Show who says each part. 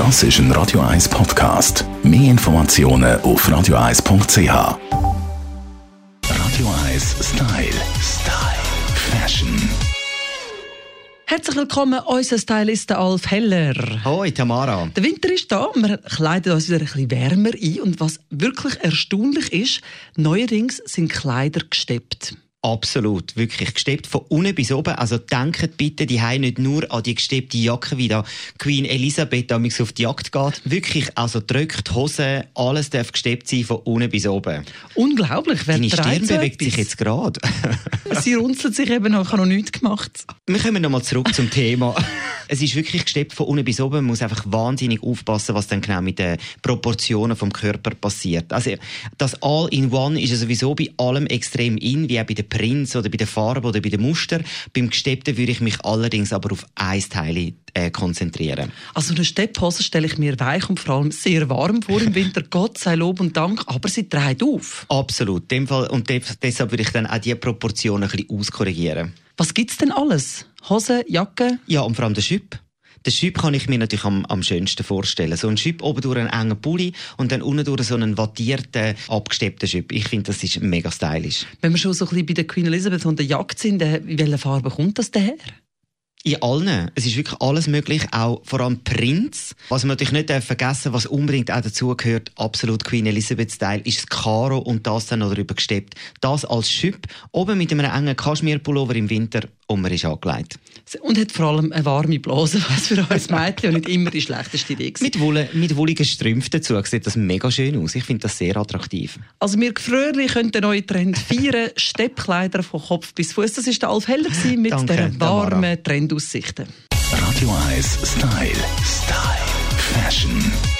Speaker 1: Das ist ein Radio 1 Podcast. Mehr Informationen auf radio1.ch. Radio 1 Style. Style. Fashion.
Speaker 2: Herzlich willkommen, unser Stylist Alf Heller.
Speaker 3: Hoi Tamara.
Speaker 2: Der Winter ist da, wir kleiden uns wieder ein bisschen wärmer ein und was wirklich erstaunlich ist, neuerdings sind Kleider gesteppt.
Speaker 3: Absolut, wirklich gesteppt von unten bis oben. Also denkt bitte die nicht nur an die gesteppte Jacke, wie da Queen Elisabeth damals auf die Jagd geht. Wirklich, also drückt Hose, alles darf gesteppt sein von unten bis oben.
Speaker 2: Unglaublich, wer
Speaker 3: Deine Stirn
Speaker 2: so
Speaker 3: bewegt sich
Speaker 2: etwas?
Speaker 3: jetzt gerade.
Speaker 2: Sie runzelt sich eben noch, ich habe noch nichts gemacht.
Speaker 3: Wir kommen nochmal zurück zum Thema. Es ist wirklich gesteppt von unten bis oben. Man muss einfach wahnsinnig aufpassen, was dann genau mit den Proportionen vom Körper passiert. Also das All-in-One ist ja sowieso bei allem extrem in, wie auch bei den Prints oder bei der Farbe oder bei den Muster. Beim Gesteppten würde ich mich allerdings aber auf ein Teil äh, konzentrieren.
Speaker 2: Also eine Stepphose stelle ich mir weich und vor allem sehr warm vor im Winter, Gott sei Lob und Dank, aber sie trägt auf.
Speaker 3: Absolut. Dem Fall, und de deshalb würde ich dann auch diese Proportionen ein bisschen auskorrigieren.
Speaker 2: Was gibt's denn alles? Hose, Jacke?
Speaker 3: Ja, und vor allem der Schüpp. Den Schüpp kann ich mir natürlich am, am schönsten vorstellen. So ein Schüpp oben durch einen engen Pulli und dann unten durch so einen wattierten, abgesteppten Schüpp. Ich finde, das ist mega stylisch.
Speaker 2: Wenn wir schon so ein bisschen bei der Queen Elizabeth und der Jagd sind, in welcher Farbe kommt das denn her?
Speaker 3: In allen. Es ist wirklich alles möglich, auch vor allem Prinz. Was man natürlich nicht vergessen was unbedingt auch dazugehört, absolut Queen Elizabeth-Style, ist das Karo und das dann noch drüber gesteppt. Das als Schüpp, oben mit einem engen Kaschmirpullover im Winter und man ist angelegt.
Speaker 2: Und hat vor allem eine warme Blase, was für uns Mädchen und nicht immer die schlechteste Idee gewesen.
Speaker 3: Mit, Wolle, mit wolligen Strümpfen dazu sieht das mega schön aus. Ich finde das sehr attraktiv.
Speaker 2: Also wir Gefröhrli können den neuen Trend feiern. Steppkleider von Kopf bis Fuß. Das ist der Alf Heller gewesen mit
Speaker 3: Danke,
Speaker 2: den
Speaker 3: Tamara.
Speaker 2: warmen Trendaussichten.
Speaker 1: Radio 1 Style. Style. Fashion.